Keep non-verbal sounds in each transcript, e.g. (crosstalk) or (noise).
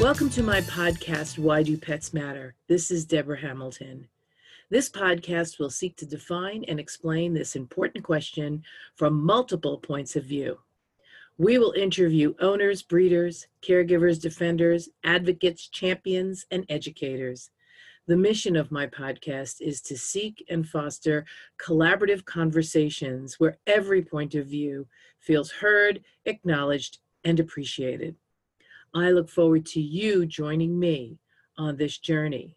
Welcome to my podcast, Why Do Pets Matter? This is Deborah Hamilton. This podcast will seek to define and explain this important question from multiple points of view. We will interview owners, breeders, caregivers, defenders, advocates, champions, and educators. The mission of my podcast is to seek and foster collaborative conversations where every point of view feels heard, acknowledged, and appreciated. I look forward to you joining me on this journey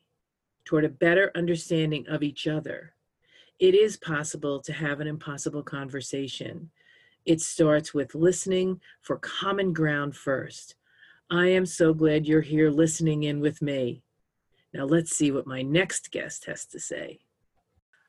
toward a better understanding of each other. It is possible to have an impossible conversation. It starts with listening for common ground first. I am so glad you're here listening in with me. Now let's see what my next guest has to say.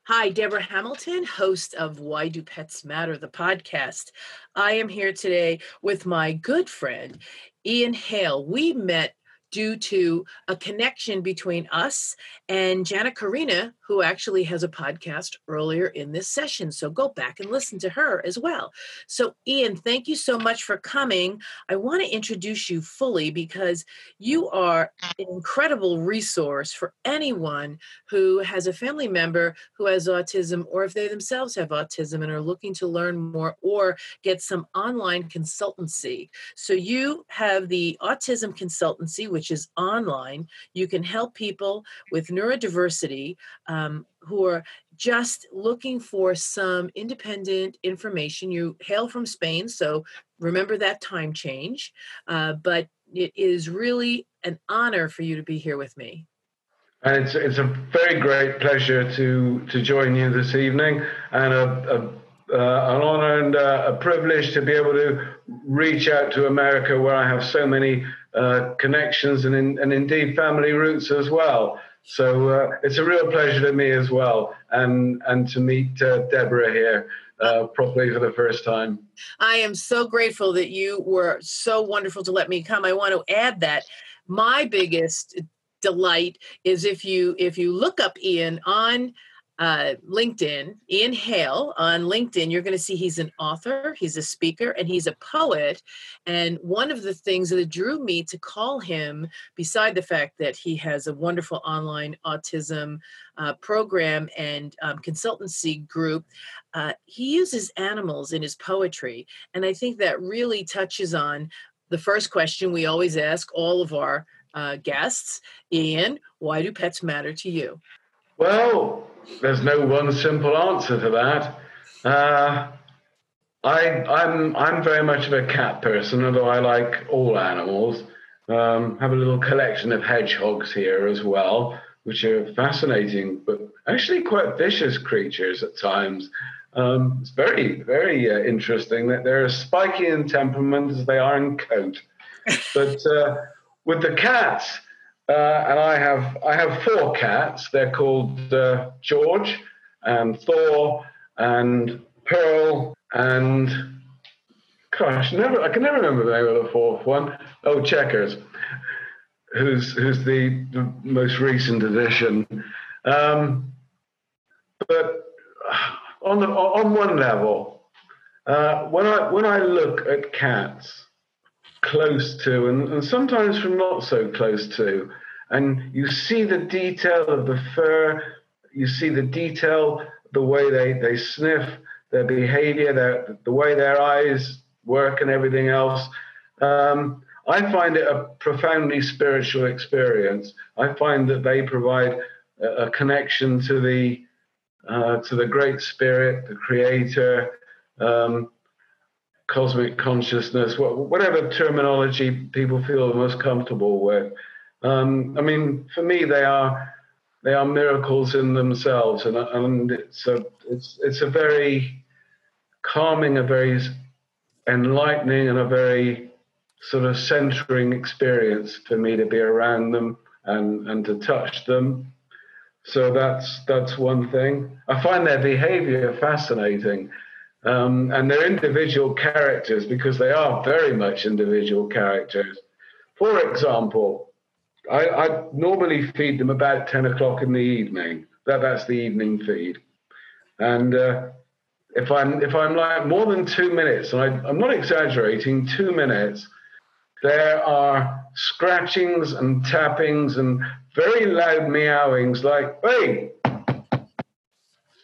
Hi, Deborah Hamilton, host of Why Do Pets Matter, the podcast. I am here today with my good friend, Ian Hale. We met due to a connection between us and Jana Karina, who actually has a podcast earlier in this session. So go back and listen to her as well. So, Ian, thank you so much for coming. I want to introduce you fully because you are an incredible resource for anyone who has a family member who has autism, or if they themselves have autism and are looking to learn more or get some online consultancy. So, you have the Autism Consultancy, which is online. You can help people with neurodiversity um, who are just looking for some independent information. You hail from Spain, so remember that time change. Uh, but it is really an honor for you to be here with me. And it's, it's a very great pleasure to, to join you this evening and a, a uh, an honor and uh, a privilege to be able to reach out to America, where I have so many uh, connections and, in, and indeed family roots as well. So uh, it's a real pleasure to me as well, and and to meet uh, Deborah here uh, properly for the first time. I am so grateful that you were so wonderful to let me come. I want to add that my biggest delight is if you if you look up Ian on uh, LinkedIn, Ian Hale on LinkedIn, you're going to see he's an author, he's a speaker, and he's a poet. And one of the things that drew me to call him, beside the fact that he has a wonderful online autism uh, program and um, consultancy group, uh, he uses animals in his poetry. And I think that really touches on the first question we always ask all of our uh, guests Ian, why do pets matter to you? Well, there's no one simple answer to that. Uh, I, I'm I'm very much of a cat person, although I like all animals. Um, have a little collection of hedgehogs here as well, which are fascinating, but actually quite vicious creatures at times. Um, it's very very uh, interesting that they're as spiky in temperament as they are in coat. (laughs) But uh, with the cats, uh, and I have I have four cats. They're called uh, George and Thor and Pearl and gosh, never I can never remember the name of the fourth one. Oh, Checkers, who's who's the, the most recent addition. Um, but on the on one level, uh, when I when I look at cats close to and, and sometimes from not so close to. And you see the detail of the fur, you see the detail, the way they, they sniff, their behavior, their, the way their eyes work, and everything else. Um, I find it a profoundly spiritual experience. I find that they provide a, a connection to the uh, to the Great Spirit, the Creator, um, cosmic consciousness, whatever terminology people feel most comfortable with. Um, I mean, for me, they are they are miracles in themselves, and and it's a it's it's a very calming, a very enlightening, and a very sort of centering experience for me to be around them and and to touch them. So that's that's one thing. I find their behavior fascinating um, and they're individual characters because they are very much individual characters. For example, I, I normally feed them about 10 o'clock in the evening. That, that's the evening feed. And uh, if I'm if I'm like more than two minutes, and I, I'm not exaggerating, two minutes, there are scratchings and tappings and very loud meowings like, hey,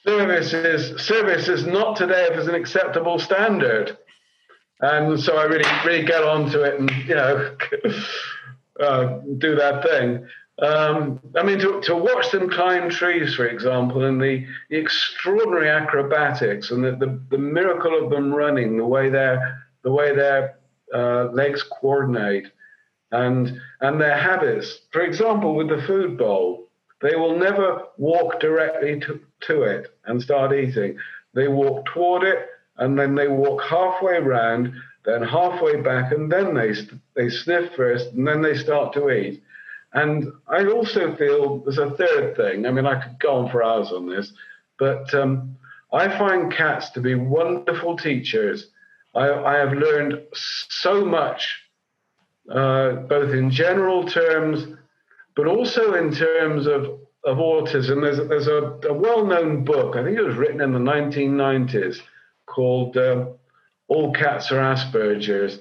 service is, service is not today if it's an acceptable standard. And so I really, really get onto it and, you know, (laughs) uh, do that thing. Um, I mean, to, to watch them climb trees, for example, and the, the extraordinary acrobatics and the, the, the, miracle of them running, the way their the way their uh, legs coordinate, and and their habits. For example, with the food bowl, they will never walk directly to, to it and start eating. They walk toward it, and then they walk halfway around, then halfway back, and then they they sniff first, and then they start to eat and I also feel there's a third thing. I mean, I could go on for hours on this, but um, I find cats to be wonderful teachers. I, I have learned so much, uh, both in general terms, but also in terms of, of autism. There's, there's a, a well known book, I think it was written in the 1990s, called uh, All Cats Are Asperger's.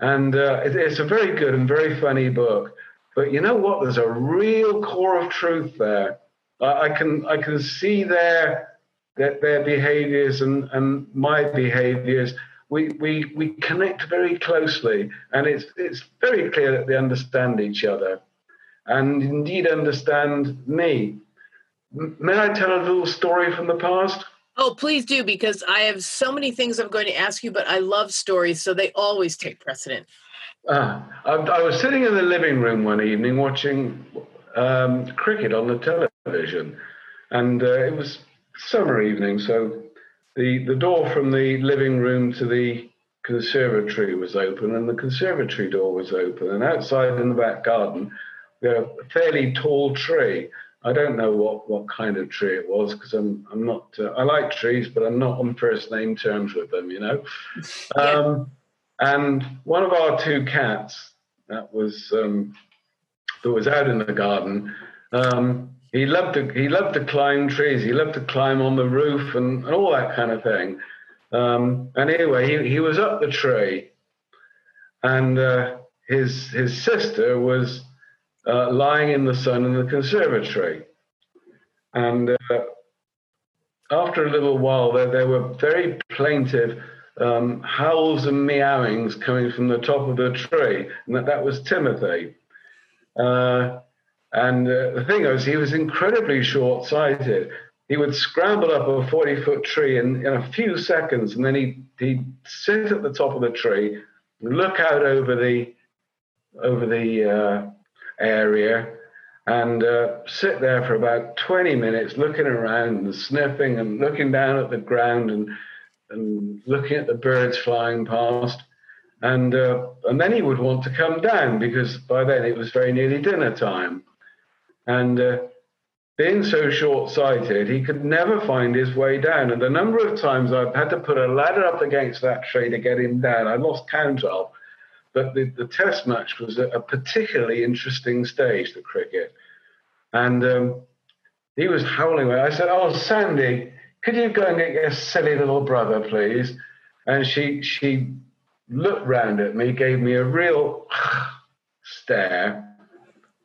And uh, it, it's a very good and very funny book. But you know what? There's a real core of truth there. I can I can see their their, their behaviors and, and my behaviors. We, we we connect very closely, and it's it's very clear that they understand each other, and indeed understand me. May I tell a little story from the past? Oh, please do, because I have so many things I'm going to ask you, but I love stories, so they always take precedent. Uh, I, I, was sitting in the living room one evening watching um, cricket on the television, and uh, it was summer evening, so the, the door from the living room to the conservatory was open, and the conservatory door was open, and outside in the back garden, was a fairly tall tree. I don't know what, what kind of tree it was because I'm I'm not uh, I like trees, but I'm not on first name terms with them, you know. (laughs) yeah. um, and one of our two cats that was um, that was out in the garden. Um, he loved to he loved to climb trees. He loved to climb on the roof and, and all that kind of thing. Um, and anyway, he, he was up the tree, and uh, his his sister was uh, lying in the sun in the conservatory. And uh, after a little while, there, there were very plaintive um, howls and meowings coming from the top of the tree, and that, that was Timothy. Uh, and uh, the thing was, he was incredibly short sighted. He would scramble up a 40 foot tree in, in a few seconds, and then he'd, he'd sit at the top of the tree, look out over the, over the uh, area, and uh, sit there for about 20 minutes looking around and sniffing and looking down at the ground and and looking at the birds flying past. And, uh, and then he would want to come down because by then it was very nearly dinner time. And uh, being so short sighted, he could never find his way down. And the number of times I've had to put a ladder up against that tree to get him down, I lost count of. But the, the test match was a, a particularly interesting stage, the cricket. And um, he was howling. I said, Oh, Sandy, could you go and get your silly little brother, please? And she she looked round at me, gave me a real (sighs) stare,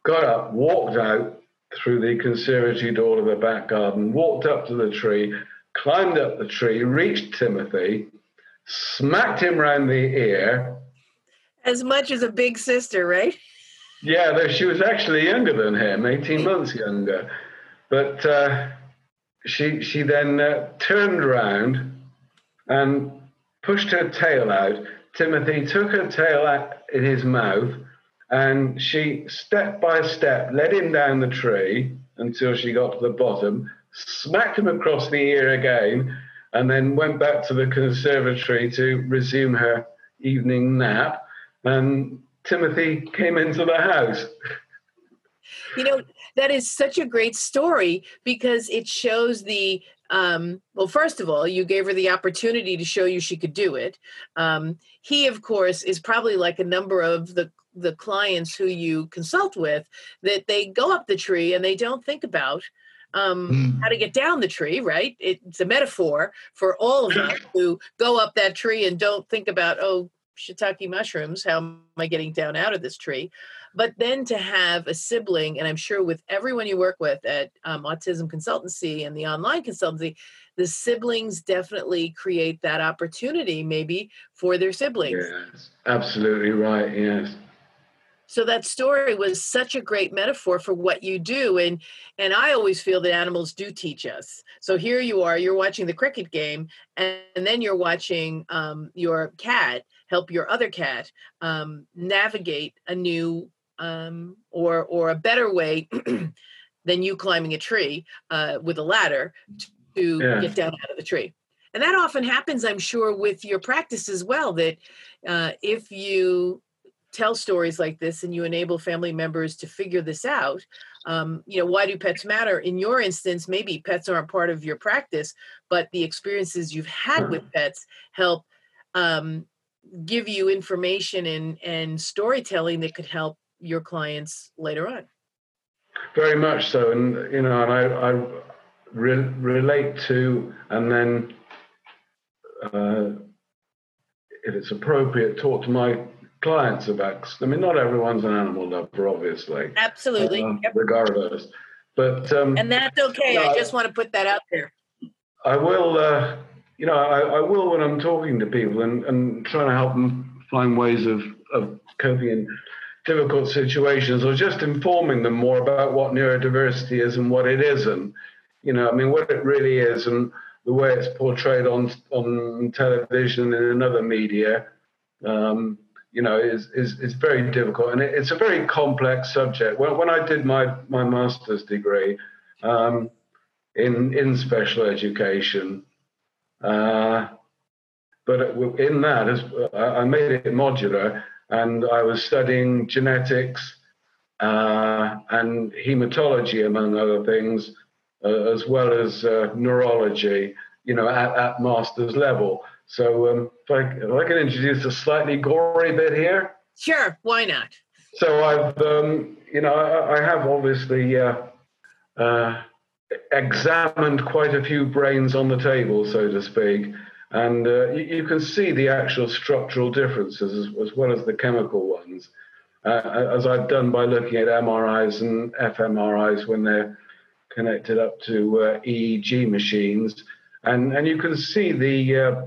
got up, walked out through the conservatory door of the back garden, walked up to the tree, climbed up the tree, reached Timothy, smacked him round the ear. As much as a big sister, right? Yeah, though she was actually younger than him, 18 months younger. But uh, she she then uh, turned around and pushed her tail out. Timothy took her tail out in his mouth, and she step by step led him down the tree until she got to the bottom, smacked him across the ear again, and then went back to the conservatory to resume her evening nap. And Timothy came into the house. You know, that is such a great story because it shows the um, well first of all you gave her the opportunity to show you she could do it um, he of course is probably like a number of the the clients who you consult with that they go up the tree and they don't think about um, mm. how to get down the tree right it's a metaphor for all of us (laughs) who go up that tree and don't think about oh shiitake mushrooms. How am I getting down out of this tree? But then to have a sibling, and I'm sure with everyone you work with at um, Autism Consultancy and the online consultancy, the siblings definitely create that opportunity maybe for their siblings. Yes, absolutely right. Yes so that story was such a great metaphor for what you do and and i always feel that animals do teach us so here you are you're watching the cricket game and, and then you're watching um, your cat help your other cat um, navigate a new um, or or a better way (clears throat) than you climbing a tree uh, with a ladder to yeah. get down out of the tree. And that often happens i'm sure with your practice as well that uh, if you tell stories like this and you enable family members to figure this out um, you know why do pets matter? In your instance maybe pets aren't part of your practice but the experiences you've had with pets help um, give you information and, and storytelling that could help your clients later on very much so and you know and i, I re- relate to and then uh, if it's appropriate talk to my clients about. I mean, not everyone's an animal lover, obviously. Absolutely. Um, yep. Regardless, but um, and that's okay. I just want to put that out there. I will. Uh, you know, I, I, will when I'm talking to people and, and trying to help them find ways of, of coping in difficult situations or just informing them more about what neurodiversity is and what it isn't. You know, I mean, what it really is and the way it's portrayed on on television and in other media. Um, you know, is, is, is very difficult. And it, it's a very complex subject. When, when I did my, my master's degree um, in, in special education, uh, but in that, as, I made it modular and I was studying genetics uh, and hematology, among other things, uh, as well as uh, neurology, you know, at, at master's level. So um, if, I, if I can introduce a slightly gory bit here. Sure, why not? So I've, um, you know, I, I have obviously uh, uh, examined quite a few brains on the table, so to speak, and uh, you, you, can see the actual structural differences as, as well as the chemical ones, uh, as I've done by looking at MRIs and fMRIs when they're connected up to uh, EEG machines, and and you can see the uh,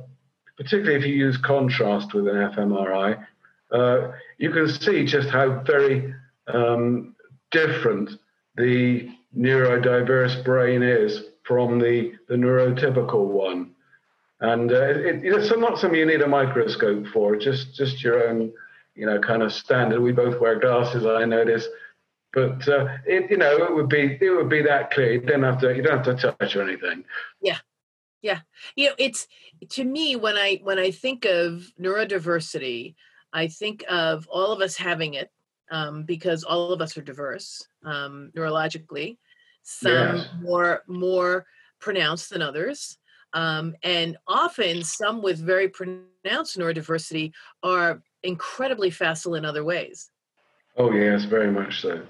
particularly if you use contrast with an fMRI, uh, you can see just how very um, different the neurodiverse brain is from the, the neurotypical one. And uh, it, it's not something you need a microscope for, just, just your own, you know, kind of standard. We both wear glasses, I notice. But uh, it, you know, it would be it would be that clear. You don't have to you don't have to touch or anything. Yeah, yeah. You know, it's to me when I when I think of neurodiversity, I think of all of us having it um, because all of us are diverse um, neurologically. Some yes. more more pronounced than others, um, and often some with very pronounced neurodiversity are incredibly facile in other ways. Oh yes, very much so.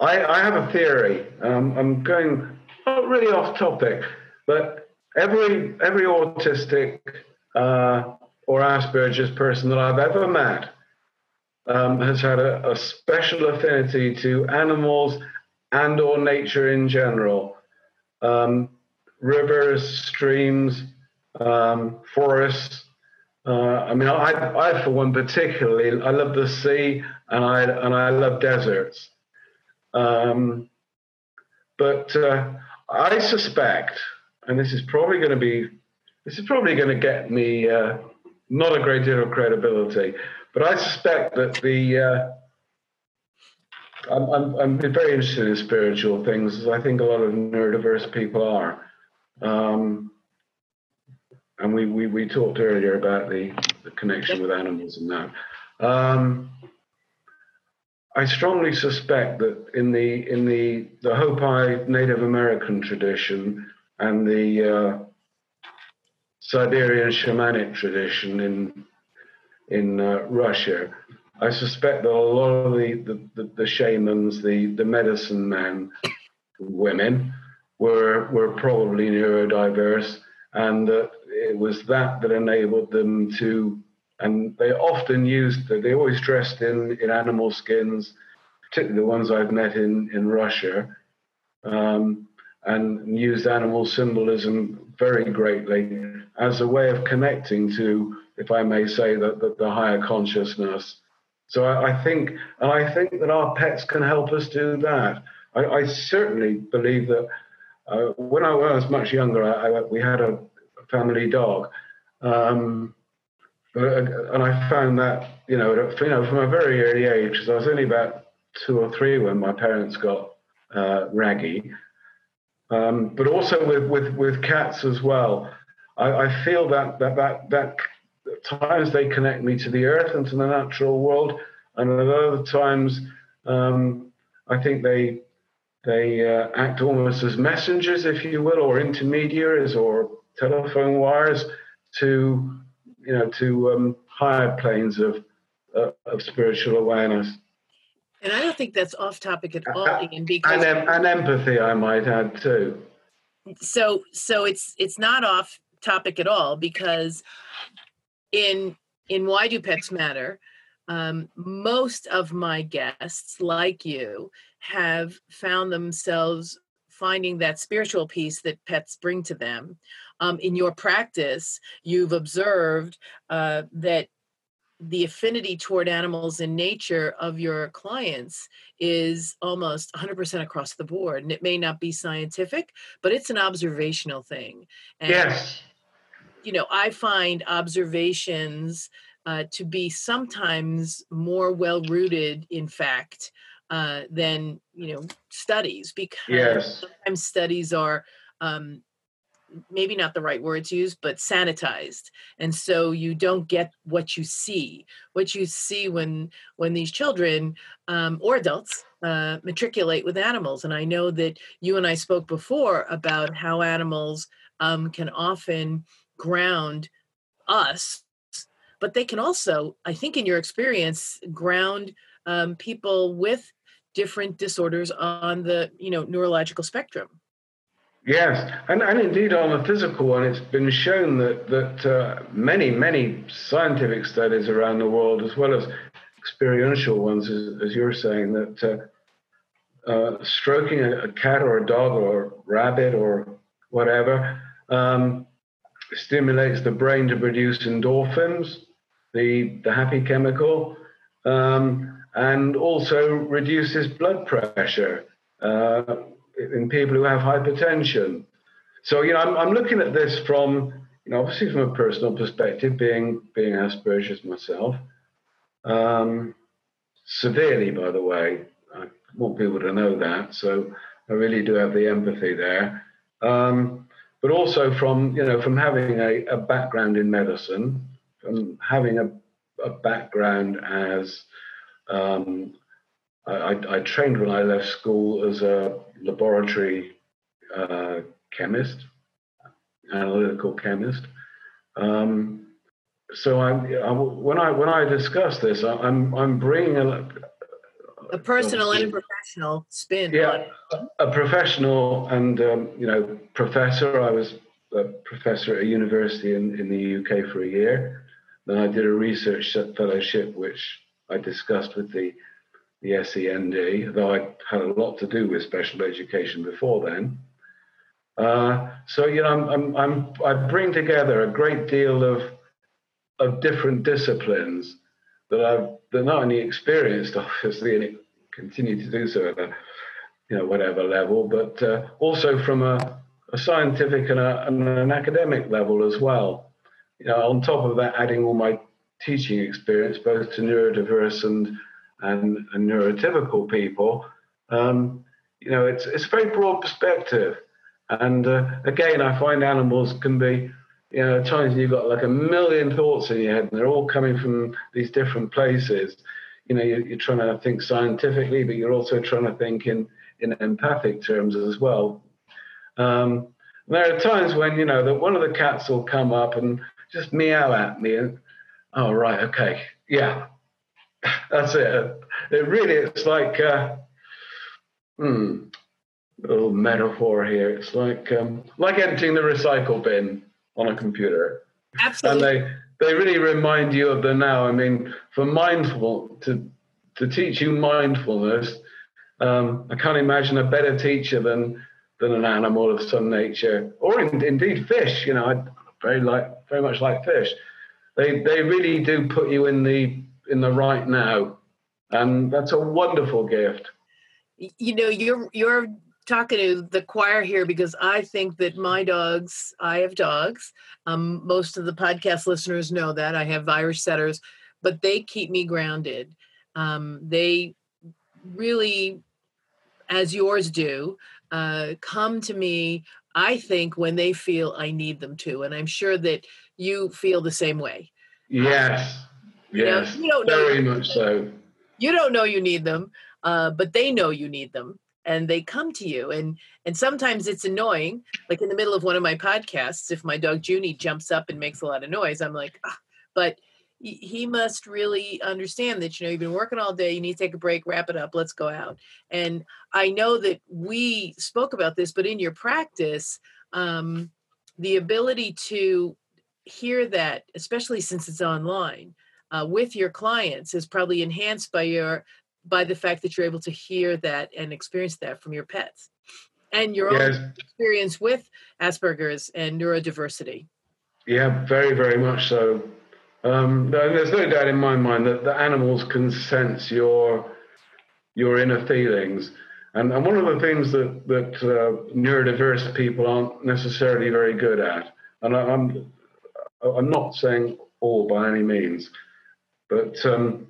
I, I have a theory. Um, I'm going not really off topic, but every every autistic uh, or Asperger's person that I've ever met um, has had a, a, special affinity to animals and or nature in general. Um, rivers, streams, um, forests. Uh, I mean, I, I, for one particularly, I love the sea and I and I love deserts. Um, but uh, I suspect and this is probably going to be this is probably going to get me uh, not a great deal of credibility, but I suspect that the uh, I'm, I'm, I'm very interested in spiritual things, as I think a lot of neurodiverse people are. Um, and we, we, we talked earlier about the, the connection with animals and that. Um, I strongly suspect that in the in the the Hopi Native American tradition, and the uh, Siberian shamanic tradition in in uh, Russia. I suspect that a lot of the, the, the, shamans, the, the medicine men, women, were were probably neurodiverse, and that it was that that enabled them to and they often used, they always dressed in, in animal skins, particularly the ones I've met in, in Russia, um, and used animal symbolism very greatly as a way of connecting to, if I may say, the, the, the higher consciousness. So I, I, think, and I think that our pets can help us do that. I, I certainly believe that uh, when, I, was much younger, I, we had a family dog. Um, and I found that, you know, you know, from a very early age, because I was only about two or three when my parents got uh, Raggy, um, but also with, with, with cats as well. I, I feel that, that, that, that at times they connect me to the earth and to the natural world, and at other times um, I think they they uh, act almost as messengers, if you will, or intermediaries or telephone wires to you know to um, higher planes of uh, of spiritual awareness. And I don't think that's off topic at all, uh, Ian. Because and, and empathy, I might add too. So, so it's it's not off topic at all because in in why do pets matter um, most of my guests like you have found themselves finding that spiritual piece that pets bring to them. Um, in your practice you've observed uh, that the affinity toward animals and nature of your clients is almost 100% across the board. And it may not be scientific but it's an observational thing. And yes you know, I find observations uh, to be sometimes more well rooted in fact uh, than you know studies because yes. sometimes studies are um, maybe not the right words used but sanitized and so you don't get what you see what you see when when these children um, or adults uh, matriculate with animals and i know that you and i spoke before about how animals um, can often ground us but they can also i think in your experience ground um, people with different disorders on the you know neurological spectrum. Yes and, and indeed on the physical one it's been shown that that uh, many many scientific studies around the world as well as experiential ones as, as you're saying that uh, uh, stroking a, a, cat or a dog or a rabbit or whatever um, stimulates the brain to produce endorphins, the, the happy chemical, um, and also reduces blood pressure uh, in people who have hypertension. So, you know, I'm, I'm looking at this from, you know, obviously from a personal perspective, being being Asperger's myself, um, severely, by the way. I want people to know that. So I really do have the empathy there. Um, but also from you know from having a, a background in medicine, from having a, a background as um, I, I, trained when I left school as a laboratory uh, chemist, analytical chemist. Um, so I, I, when I when I discuss this, I, I'm, I'm bringing a, a personal and a professional spin. Yeah, a professional and um, you know professor. I was a professor at a university in, in the UK for a year. Then I did a research fellowship, which I discussed with the the SEND, though I had a lot to do with special education before then. Uh, so you know, I'm, I'm, I'm, i bring together a great deal of of different disciplines that I've that not only experienced, (laughs) obviously, and continue to do so at a you know whatever level, but uh, also from a, a scientific and, a, and, an academic level as well. You know, on top of that, adding all my teaching experience, both to neurodiverse and and, and neurotypical people. Um, you know, it's it's a very broad perspective, and uh, again, I find animals can be you know, at times you've got like a million thoughts in your head, and they're all coming from these different places. You know, you're, you're trying to think scientifically, but you're also trying to think in in empathic terms as well. Um, there are times when you know that one of the cats will come up and just meow at me, and oh right, okay, yeah, (laughs) that's it. It really, it's like, uh, hmm, a little metaphor here. It's like um, like emptying the recycle bin on a computer. Absolutely. And they they really remind you of the now. I mean, for mindful to to teach you mindfulness, um, I can't imagine a better teacher than than an animal of some nature, or in, indeed fish. You know, I very like very much like fish. They they really do put you in the in the right now, and that's a wonderful gift. You know, you're you're talking to the choir here because I think that my dogs, I have dogs. Um, most of the podcast listeners know that I have Irish setters, but they keep me grounded. Um, they really, as yours do, uh, come to me, I think, when they feel I need them to. And I'm sure that you feel the same way. Yes. Um, yes. You, know, you don't very know much so. You don't know you need them, uh, but they know you need them and they come to you and and sometimes it's annoying like in the middle of one of my podcasts if my dog junie jumps up and makes a lot of noise i'm like ah. but he must really understand that you know you've been working all day you need to take a break wrap it up let's go out and i know that we spoke about this but in your practice um, the ability to hear that especially since it's online uh, with your clients is probably enhanced by your by the fact that you're able to hear that and experience that from your pets and your yes. own experience with Asperger's and neurodiversity. Yeah, very, very much so. Um, there's no doubt in my mind that the animals can sense your your inner feelings, and, and one of the things that that uh, neurodiverse people aren't necessarily very good at, and I, am I'm, I'm not saying all by any means, but um,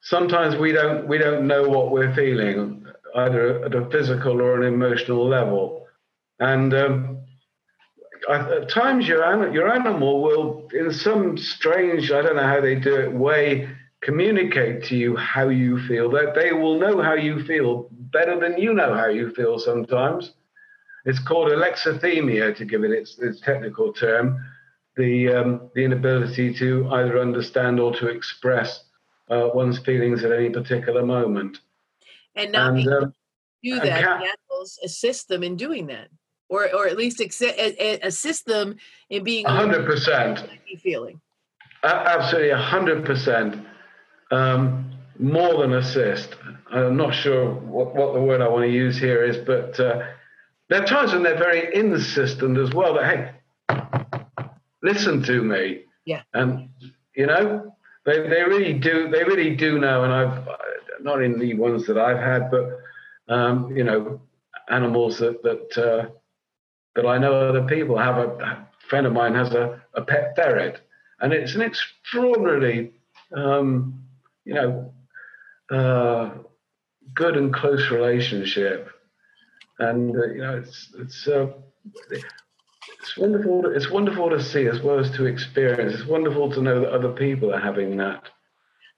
sometimes we don't we don't know what we're feeling either at a physical or an emotional level, and um, at times your your animal will, in some strange I don't know how they do it way, communicate to you how you feel. That they will know how you feel better than you know how you feel sometimes. It's called alexithymia, to give it its, its technical term, the um, the inability to either understand or to express uh, one's feelings at any particular moment. And not and, um, do that, cat- animals assist them in doing that, or or at least assist them in being hundred percent feeling. Absolutely, hundred percent. Um, more than assist. I'm not sure what, what the word I want to use here is, but uh, there are times when they're very insistent as well. That hey, listen to me. Yeah. And you know, they, they really do. They really do know, and I've not in the ones that I've had, but um, you know, animals that that uh, that I know other people have. A, a friend of mine has a, a pet ferret, and it's an extraordinarily, um, you know, uh, good and close relationship, and uh, you know, it's it's. It's wonderful. To, it's wonderful to see as well as to experience. It's wonderful to know that other people are having that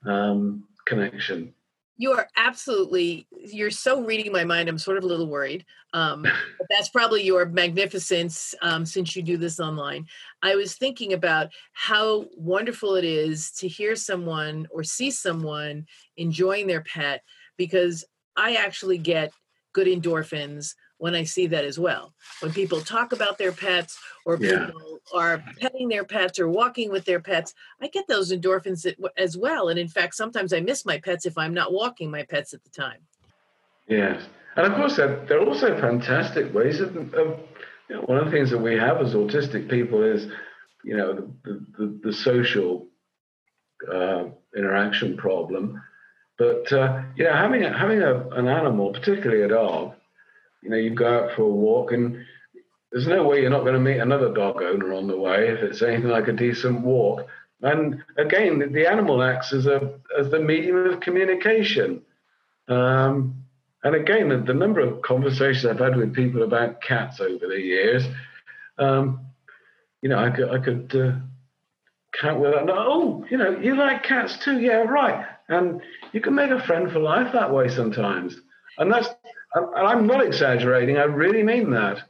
um, connection. You are absolutely. You're so reading my mind. I'm sort of a little worried. Um, (laughs) that's probably your magnificence um, since you do this online. I was thinking about how wonderful it is to hear someone or see someone enjoying their pet because I actually get good endorphins when I see that as well. When people talk about their pets or yeah. people are petting their pets or walking with their pets, I get those endorphins as well. And in fact, sometimes I miss my pets if I'm not walking my pets at the time. Yes. And of course, there are also fantastic ways of, of you know, one of the things that we have as autistic people is, you know, the, the, the social uh, interaction problem. But, uh, you know, having, a, having a, an animal, particularly a dog, you know, you go out for a walk and there's no way you're not going to meet another dog owner on the way if it's anything like a decent walk. And again, the animal acts as a as the medium of communication. Um, and again, the, the, number of conversations I've had with people about cats over the years, um, you know, I could I could uh, count with that. Oh, you know, you like cats too? Yeah, right. And you can make a friend for life that way sometimes. And that's and I'm not exaggerating. I really mean that.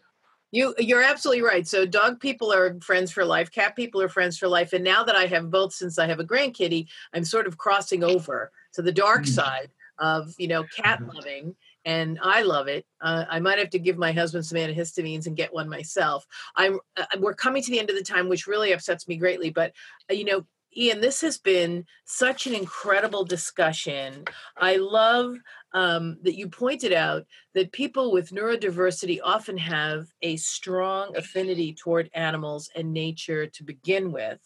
You you're absolutely right. So dog people are friends for life, cat people are friends for life. And now that I have both since I have a grandkitty, I'm sort of crossing over to the dark mm. side of, you know, cat mm-hmm. loving and I love it. Uh, I might have to give my husband some antihistamines and get one myself. I'm. Uh, we're coming to the end of the time, which really upsets me greatly. But uh, you know, Ian, this has been such an incredible discussion. I love um, that you pointed out that people with neurodiversity often have a strong affinity toward animals and nature to begin with.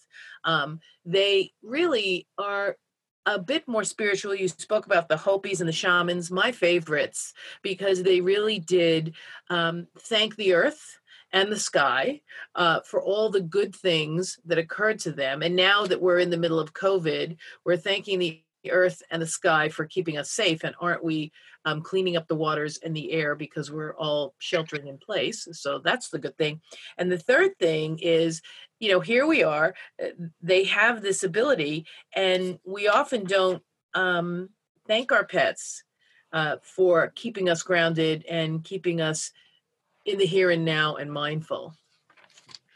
Um, they really are a bit more spiritual. You spoke about the Hopis and the shamans, my favorites, because they really did um, thank the earth and the sky uh, for all the good things that occurred to them. And now that we're in the middle of COVID, we're thanking the earth and the sky for keeping us safe. And aren't we um, cleaning up the waters and the air because we're all sheltering in place? So that's the good thing. And the third thing is, you know, here we are. Uh, they have this ability, and we often don't um, thank our pets uh, for keeping us grounded and keeping us in the here and now and mindful.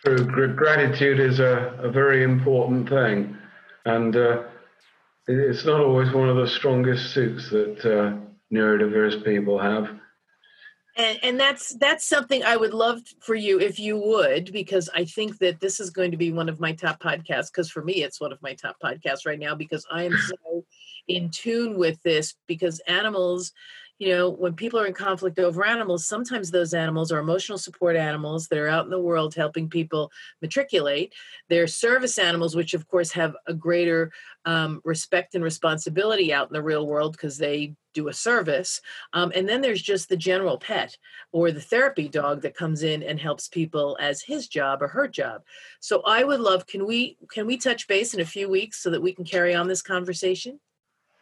True. Gratitude is a, a very important thing. And uh, it's not always one of the strongest suits that uh, neurodiverse people have. And, and that's that's something I would love for you if you would, because I think that this is going to be one of my top podcasts. Because for me, it's one of my top podcasts right now because I am so (laughs) in tune with this. Because animals, you know, when people are in conflict over animals, sometimes those animals are emotional support animals that are out in the world helping people matriculate. They're service animals, which of course have a greater um, respect and responsibility out in the real world because they do a service. Um, and then there's just the general pet or the therapy dog that comes in and helps people as his job or her job. So I would love, can we can we touch base in a few weeks so that we can carry on this conversation?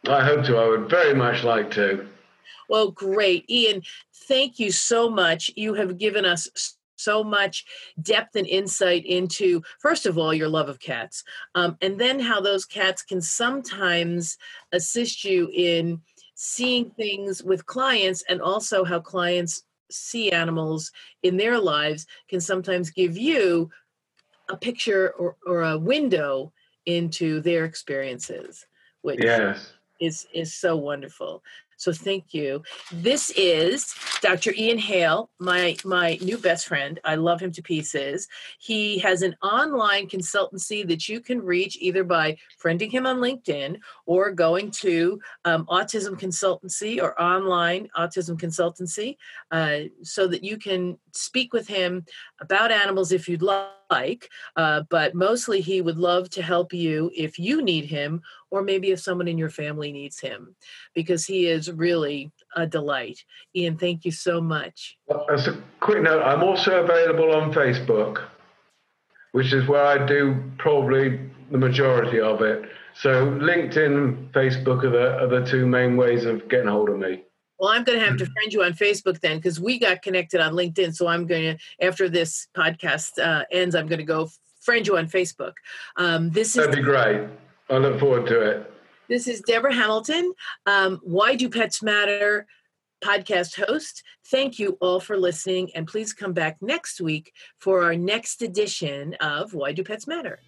I hope to. I would very much like to. Well, great. Ian, thank you so much. You have given us so much depth and insight into, first of all, your love of cats, um, and then how those cats can sometimes assist you in seeing things with clients, and also how clients see animals in their lives can sometimes give you a picture or, or a window into their experiences, which yes. is is so wonderful. So thank you. This is Dr. Ian Hale, my my new best friend. I love him to pieces. He has an online consultancy that you can reach either by friending him on LinkedIn or going to um, Autism Consultancy or online Autism Consultancy, uh, so that you can speak with him about animals if you'd like. Uh, but mostly, he would love to help you if you need him or maybe if someone in your family needs him, because he is really a delight. Ian, thank you so much. As a quick note, I'm also available on Facebook, which is where I do probably the majority of it. So LinkedIn Facebook are the, are the two main ways of getting hold of me. Well, I'm going to have to friend you on Facebook then because we got connected on LinkedIn. So I'm going to, after this podcast uh, ends, I'm going to go friend you on Facebook. Um, this That'd be great. I look forward to it. This is Deborah Hamilton. Um, Why Do Pets Matter? podcast host. Thank you all for listening, and please come back next week for our next edition of Why Do Pets Matter?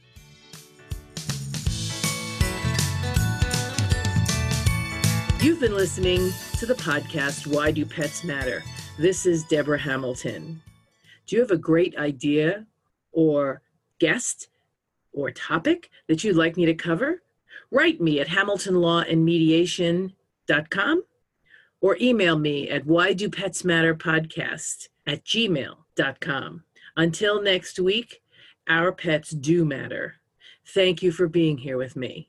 You've been listening to the podcast Why Do Pets Matter? This is Deborah Hamilton. Do you have a great idea or guest or topic that you'd like me to cover, write me at hamiltonlawandmediation.com or email me at why do pets matter podcast at gmail.com. Until next week, our pets do matter. Thank you for being here with me.